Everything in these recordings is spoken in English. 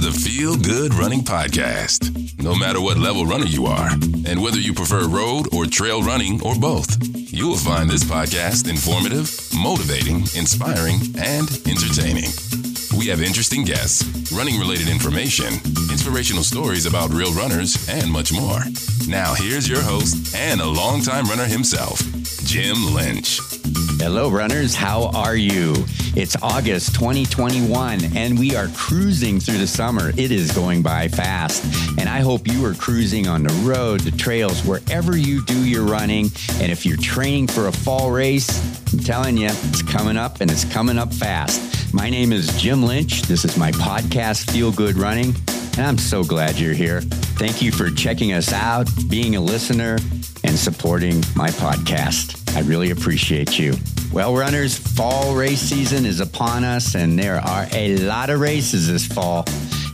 the Feel Good Running Podcast. No matter what level runner you are, and whether you prefer road or trail running or both, you will find this podcast informative, motivating, inspiring, and entertaining. We have interesting guests, running related information, inspirational stories about real runners, and much more. Now, here's your host and a longtime runner himself, Jim Lynch. Hello, runners. How are you? It's August 2021, and we are cruising through the summer. It is going by fast, and I hope you are cruising on the road, the trails, wherever you do your running. And if you're training for a fall race, I'm telling you, it's coming up and it's coming up fast. My name is Jim Lynch. This is my podcast, Feel Good Running, and I'm so glad you're here. Thank you for checking us out, being a listener, and supporting my podcast. I really appreciate you. Well, runners, fall race season is upon us, and there are a lot of races this fall.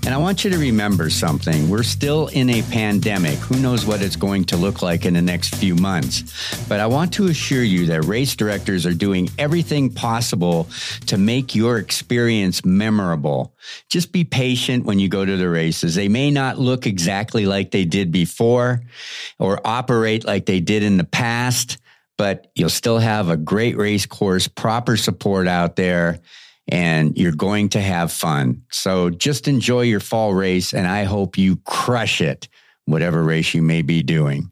And I want you to remember something. We're still in a pandemic. Who knows what it's going to look like in the next few months? But I want to assure you that race directors are doing everything possible to make your experience memorable. Just be patient when you go to the races. They may not look exactly like they did before or operate like they did in the past, but you'll still have a great race course, proper support out there and you're going to have fun. So just enjoy your fall race, and I hope you crush it, whatever race you may be doing.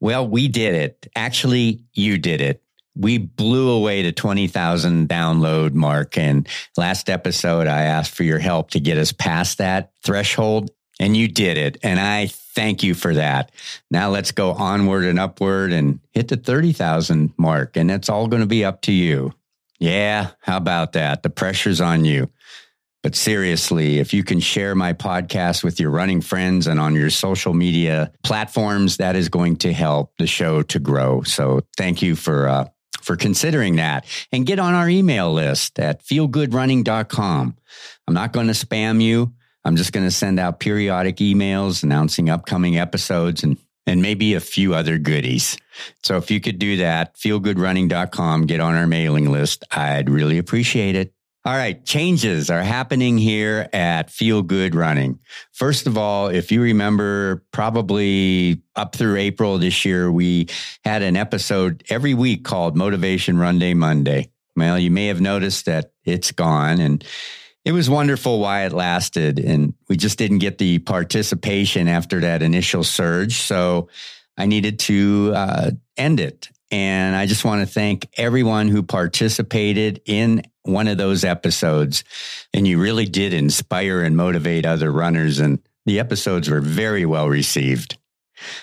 Well, we did it. Actually, you did it. We blew away the 20,000 download mark. And last episode, I asked for your help to get us past that threshold, and you did it. And I thank you for that. Now let's go onward and upward and hit the 30,000 mark. And it's all going to be up to you. Yeah, how about that? The pressure's on you. But seriously, if you can share my podcast with your running friends and on your social media platforms, that is going to help the show to grow. So thank you for uh, for considering that. And get on our email list at feelgoodrunning.com. I'm not going to spam you. I'm just going to send out periodic emails announcing upcoming episodes and and maybe a few other goodies. So if you could do that, feelgoodrunning.com, get on our mailing list. I'd really appreciate it. All right, changes are happening here at Feel Good Running. First of all, if you remember, probably up through April this year, we had an episode every week called Motivation Run Day Monday. Well, you may have noticed that it's gone and it was wonderful while it lasted, and we just didn't get the participation after that initial surge. So I needed to uh, end it. And I just want to thank everyone who participated in one of those episodes. And you really did inspire and motivate other runners. And the episodes were very well received.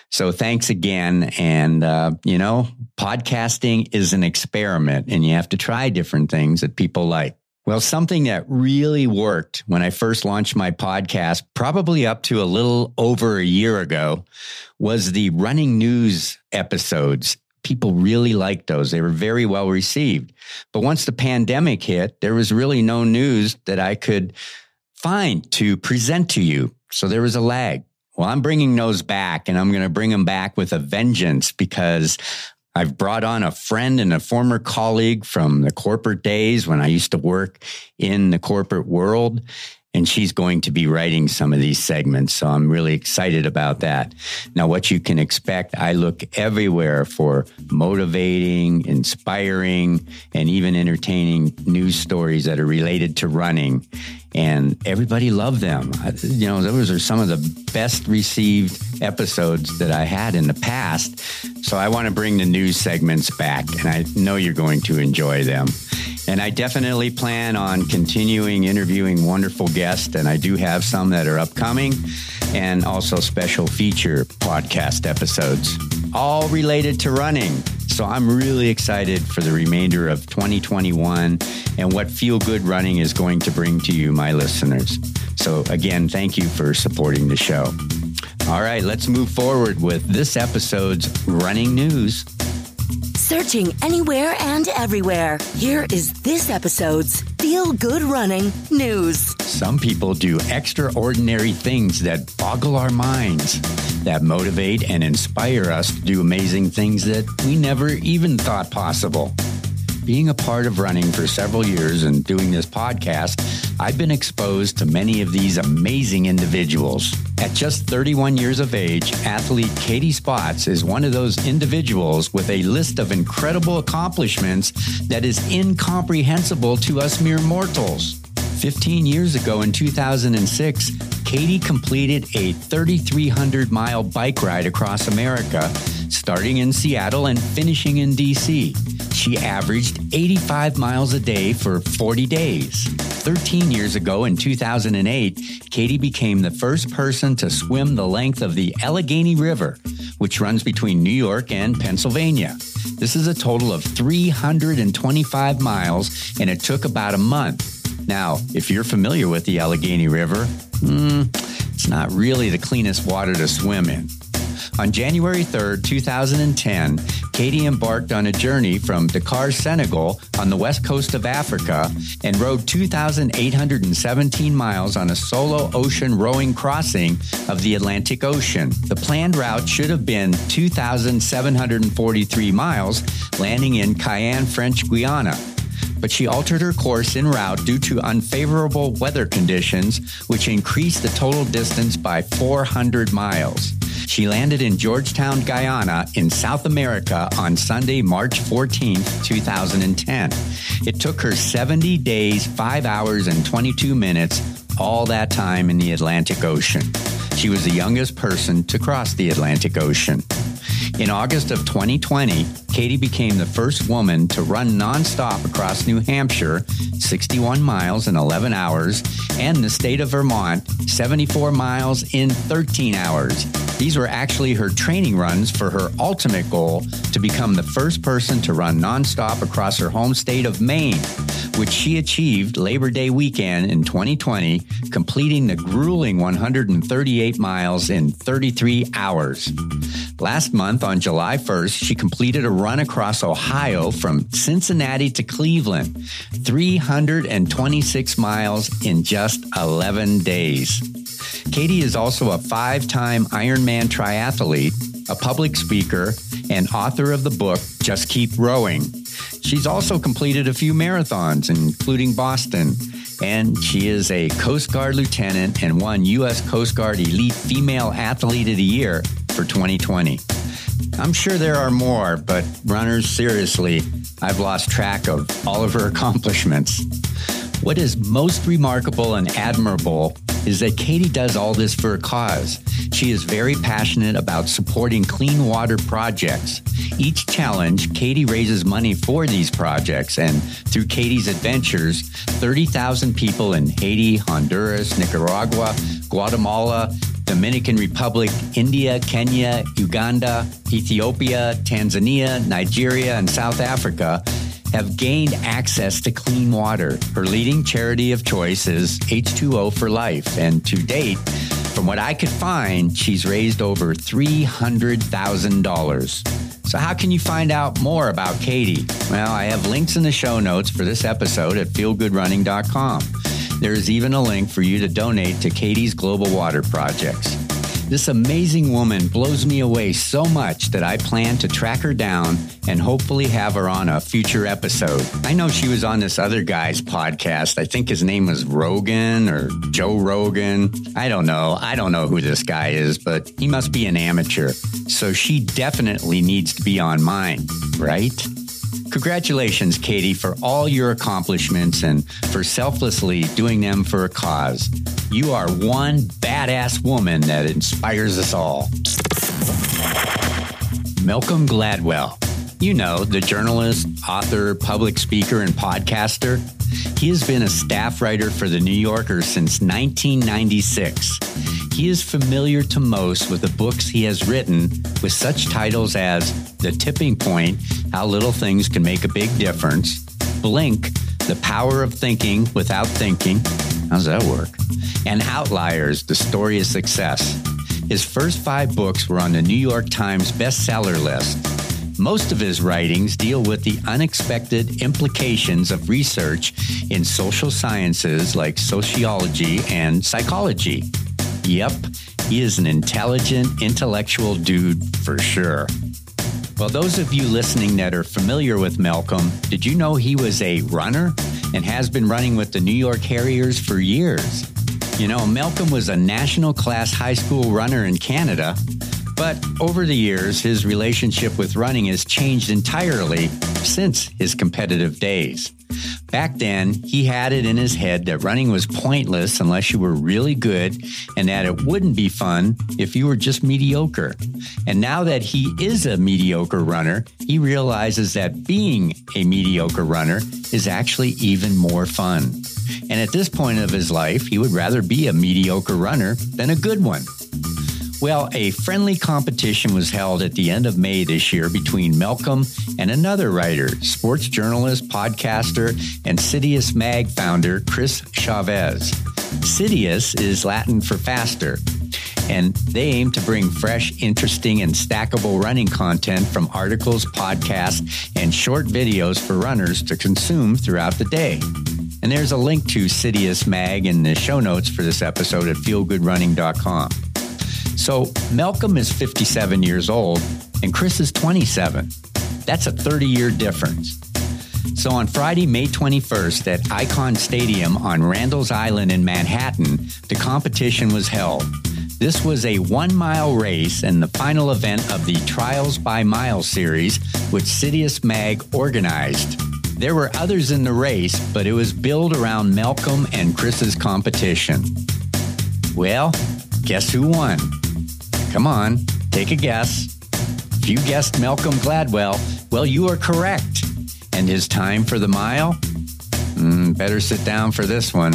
So thanks again. And, uh, you know, podcasting is an experiment and you have to try different things that people like. Well, something that really worked when I first launched my podcast, probably up to a little over a year ago, was the running news episodes. People really liked those. They were very well received. But once the pandemic hit, there was really no news that I could find to present to you. So there was a lag. Well, I'm bringing those back and I'm going to bring them back with a vengeance because I've brought on a friend and a former colleague from the corporate days when I used to work in the corporate world. And she's going to be writing some of these segments. So I'm really excited about that. Now, what you can expect, I look everywhere for motivating, inspiring, and even entertaining news stories that are related to running and everybody loved them. You know, those are some of the best received episodes that I had in the past. So I want to bring the news segments back, and I know you're going to enjoy them. And I definitely plan on continuing interviewing wonderful guests, and I do have some that are upcoming, and also special feature podcast episodes, all related to running. So I'm really excited for the remainder of 2021 and what Feel Good Running is going to bring to you, my listeners. So again, thank you for supporting the show. All right, let's move forward with this episode's running news. Searching anywhere and everywhere. Here is this episode's Feel Good Running News. Some people do extraordinary things that boggle our minds, that motivate and inspire us to do amazing things that we never even thought possible. Being a part of running for several years and doing this podcast, I've been exposed to many of these amazing individuals. At just 31 years of age, athlete Katie Spotz is one of those individuals with a list of incredible accomplishments that is incomprehensible to us mere mortals. 15 years ago in 2006, Katie completed a 3,300 mile bike ride across America, starting in Seattle and finishing in DC. She averaged 85 miles a day for 40 days. 13 years ago in 2008, Katie became the first person to swim the length of the Allegheny River, which runs between New York and Pennsylvania. This is a total of 325 miles, and it took about a month. Now, if you're familiar with the Allegheny River, mm, it's not really the cleanest water to swim in. On January 3rd, 2010, Katie embarked on a journey from Dakar, Senegal, on the west coast of Africa, and rowed 2,817 miles on a solo ocean rowing crossing of the Atlantic Ocean. The planned route should have been 2,743 miles, landing in Cayenne, French Guiana but she altered her course en route due to unfavorable weather conditions, which increased the total distance by 400 miles. She landed in Georgetown, Guyana, in South America on Sunday, March 14, 2010. It took her 70 days, 5 hours, and 22 minutes, all that time in the Atlantic Ocean. She was the youngest person to cross the Atlantic Ocean. In August of 2020, Katie became the first woman to run nonstop across New Hampshire, 61 miles in 11 hours, and the state of Vermont, 74 miles in 13 hours. These were actually her training runs for her ultimate goal to become the first person to run nonstop across her home state of Maine, which she achieved Labor Day weekend in 2020, completing the grueling 138 miles in 33 hours. Last month, on July 1st, she completed a run across Ohio from Cincinnati to Cleveland, 326 miles in just 11 days. Katie is also a five time Ironman triathlete, a public speaker, and author of the book Just Keep Rowing. She's also completed a few marathons, including Boston, and she is a Coast Guard lieutenant and won U.S. Coast Guard Elite Female Athlete of the Year for 2020. I'm sure there are more, but runners, seriously, I've lost track of all of her accomplishments. What is most remarkable and admirable is that Katie does all this for a cause. She is very passionate about supporting clean water projects. Each challenge, Katie raises money for these projects, and through Katie's adventures, 30,000 people in Haiti, Honduras, Nicaragua, Guatemala, Dominican Republic, India, Kenya, Uganda, Ethiopia, Tanzania, Nigeria, and South Africa have gained access to clean water. Her leading charity of choice is H2O for Life, and to date, from what I could find, she's raised over $300,000. So, how can you find out more about Katie? Well, I have links in the show notes for this episode at feelgoodrunning.com. There is even a link for you to donate to Katie's Global Water Projects. This amazing woman blows me away so much that I plan to track her down and hopefully have her on a future episode. I know she was on this other guy's podcast. I think his name was Rogan or Joe Rogan. I don't know. I don't know who this guy is, but he must be an amateur. So she definitely needs to be on mine, right? Congratulations, Katie, for all your accomplishments and for selflessly doing them for a cause. You are one badass woman that inspires us all. Malcolm Gladwell. You know, the journalist, author, public speaker, and podcaster. He has been a staff writer for The New Yorker since 1996. He is familiar to most with the books he has written with such titles as The Tipping Point How Little Things Can Make a Big Difference, Blink The Power of Thinking Without Thinking. How's that work? And Outliers The Story of Success. His first five books were on the New York Times bestseller list. Most of his writings deal with the unexpected implications of research in social sciences like sociology and psychology. Yep, he is an intelligent, intellectual dude for sure. Well, those of you listening that are familiar with Malcolm, did you know he was a runner and has been running with the New York Harriers for years? You know, Malcolm was a national class high school runner in Canada, but over the years, his relationship with running has changed entirely since his competitive days. Back then, he had it in his head that running was pointless unless you were really good and that it wouldn't be fun if you were just mediocre. And now that he is a mediocre runner, he realizes that being a mediocre runner is actually even more fun. And at this point of his life, he would rather be a mediocre runner than a good one. Well, a friendly competition was held at the end of May this year between Malcolm and another writer, sports journalist, podcaster, and Citius Mag founder Chris Chavez. Citius is Latin for faster, and they aim to bring fresh, interesting, and stackable running content from articles, podcasts, and short videos for runners to consume throughout the day. And there's a link to Citius Mag in the show notes for this episode at feelgoodrunning.com. So Malcolm is 57 years old and Chris is 27. That's a 30 year difference. So on Friday, May 21st at Icahn Stadium on Randall's Island in Manhattan, the competition was held. This was a one mile race and the final event of the Trials by Mile series, which Citius Mag organized. There were others in the race, but it was built around Malcolm and Chris's competition. Well, guess who won? Come on, take a guess. If you guessed Malcolm Gladwell, well, you are correct. And his time for the mile? Mm, better sit down for this one.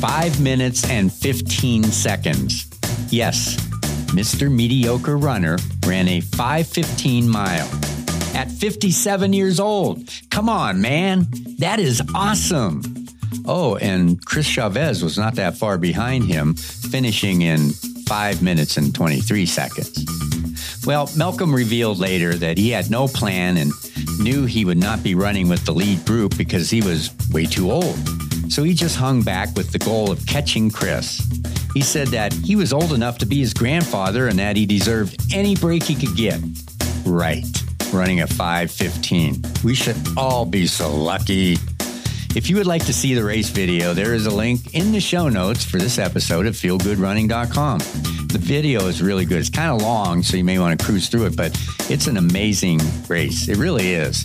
Five minutes and 15 seconds. Yes, Mr. Mediocre Runner ran a 515 mile at 57 years old. Come on, man. That is awesome. Oh, and Chris Chavez was not that far behind him, finishing in 5 minutes and 23 seconds. Well, Malcolm revealed later that he had no plan and knew he would not be running with the lead group because he was way too old. So he just hung back with the goal of catching Chris. He said that he was old enough to be his grandfather and that he deserved any break he could get. Right, running a 515. We should all be so lucky. If you would like to see the race video, there is a link in the show notes for this episode at feelgoodrunning.com. The video is really good. It's kind of long, so you may want to cruise through it, but it's an amazing race. It really is.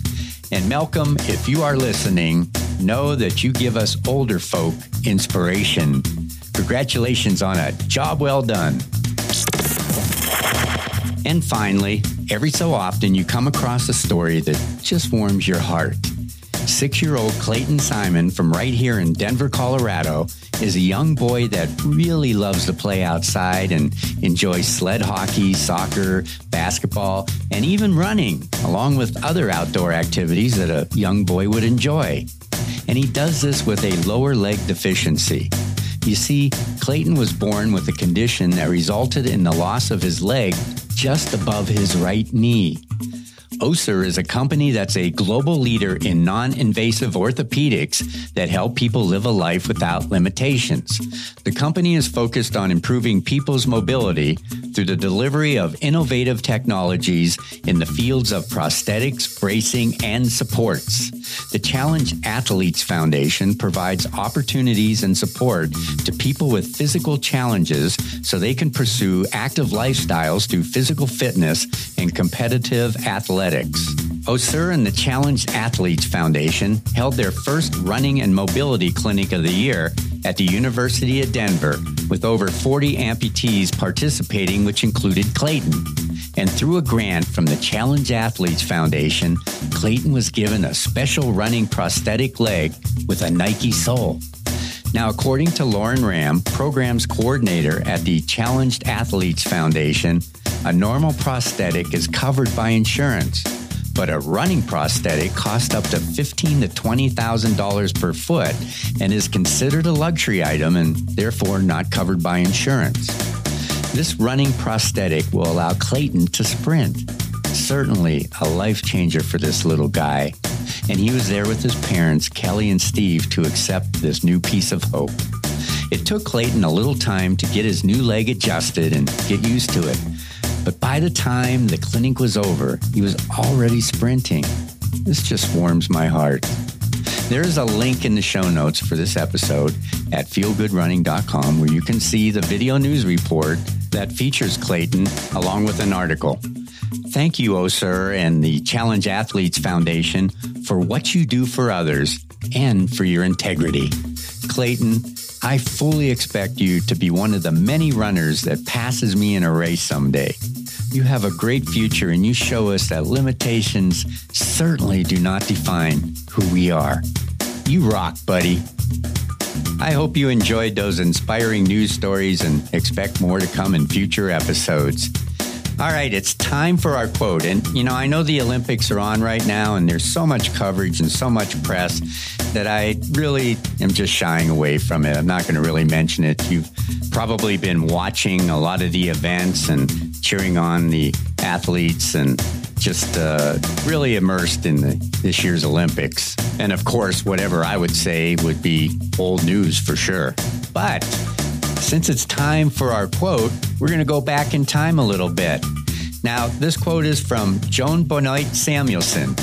And Malcolm, if you are listening, know that you give us older folk inspiration. Congratulations on a job well done. And finally, every so often you come across a story that just warms your heart. Six year old Clayton Simon from right here in Denver, Colorado, is a young boy that really loves to play outside and enjoys sled hockey, soccer, basketball, and even running, along with other outdoor activities that a young boy would enjoy. And he does this with a lower leg deficiency. You see, Clayton was born with a condition that resulted in the loss of his leg just above his right knee. Össur is a company that's a global leader in non invasive orthopedics that help people live a life without limitations. The company is focused on improving people's mobility through the delivery of innovative technologies in the fields of prosthetics, bracing, and supports. The Challenge Athletes Foundation provides opportunities and support to people with physical challenges so they can pursue active lifestyles through physical fitness and competitive athletics. Össur and the Challenged Athletes Foundation held their first running and mobility clinic of the year at the University of Denver, with over 40 amputees participating, which included Clayton. And through a grant from the Challenge Athletes Foundation, Clayton was given a special running prosthetic leg with a Nike sole. Now, according to Lauren Ram, programs coordinator at the Challenged Athletes Foundation, a normal prosthetic is covered by insurance, but a running prosthetic costs up to fifteen to twenty thousand dollars per foot and is considered a luxury item and therefore not covered by insurance. This running prosthetic will allow Clayton to sprint. Certainly a life changer for this little guy. And he was there with his parents, Kelly and Steve, to accept this new piece of hope. It took Clayton a little time to get his new leg adjusted and get used to it But by the time the clinic was over, he was already sprinting. This just warms my heart. There's a link in the show notes for this episode at feelgoodrunning.com where you can see the video news report that features Clayton along with an article. Thank you, oh sir, and the Challenge Athletes Foundation for what you do for others and for your integrity. Clayton, I fully expect you to be one of the many runners that passes me in a race someday. You have a great future and you show us that limitations certainly do not define who we are. You rock, buddy. I hope you enjoyed those inspiring news stories and expect more to come in future episodes. All right, it's time for our quote. And, you know, I know the Olympics are on right now and there's so much coverage and so much press that I really am just shying away from it. I'm not going to really mention it. You've probably been watching a lot of the events and cheering on the athletes and just uh, really immersed in the, this year's Olympics. And of course, whatever I would say would be old news for sure. But since it's time for our quote, we're going to go back in time a little bit. Now, this quote is from Joan Benoit Samuelson,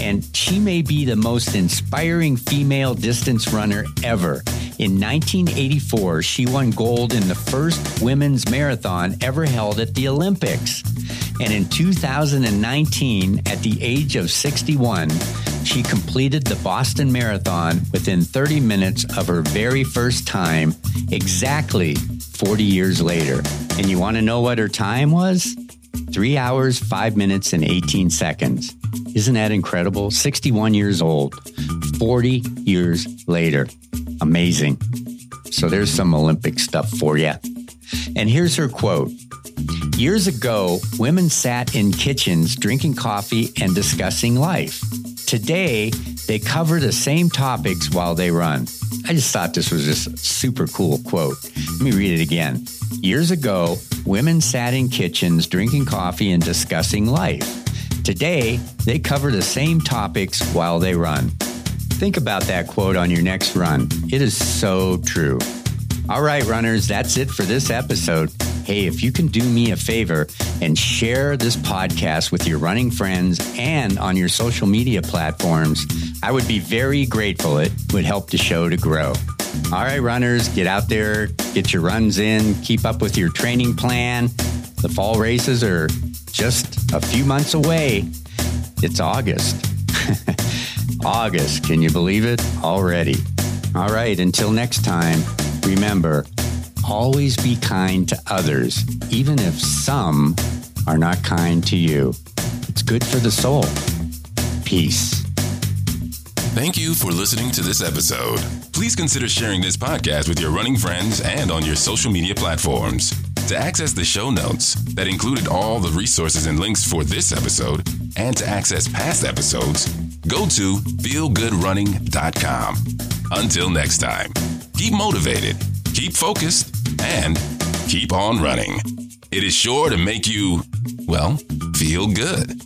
and she may be the most inspiring female distance runner ever. In 1984, she won gold in the first women's marathon ever held at the Olympics. And in 2019, at the age of 61, she completed the Boston Marathon within 30 minutes of her very first time, exactly 40 years later. And you want to know what her time was? Three hours, five minutes, and 18 seconds. Isn't that incredible? 61 years old, 40 years later. Amazing. So there's some Olympic stuff for you. And here's her quote Years ago, women sat in kitchens drinking coffee and discussing life. Today, they cover the same topics while they run. I just thought this was just a super cool quote. Let me read it again. Years ago, women sat in kitchens drinking coffee and discussing life. Today, they cover the same topics while they run. Think about that quote on your next run. It is so true. All right, runners, that's it for this episode. Hey, if you can do me a favor and share this podcast with your running friends and on your social media platforms, I would be very grateful. It would help the show to grow. All right, runners, get out there, get your runs in, keep up with your training plan. The fall races are just a few months away. It's August. August, can you believe it? Already. All right, until next time. Remember, always be kind to others, even if some are not kind to you. It's good for the soul. Peace. Thank you for listening to this episode. Please consider sharing this podcast with your running friends and on your social media platforms. To access the show notes that included all the resources and links for this episode, and to access past episodes, go to feelgoodrunning.com. Until next time. Keep motivated, keep focused, and keep on running. It is sure to make you, well, feel good.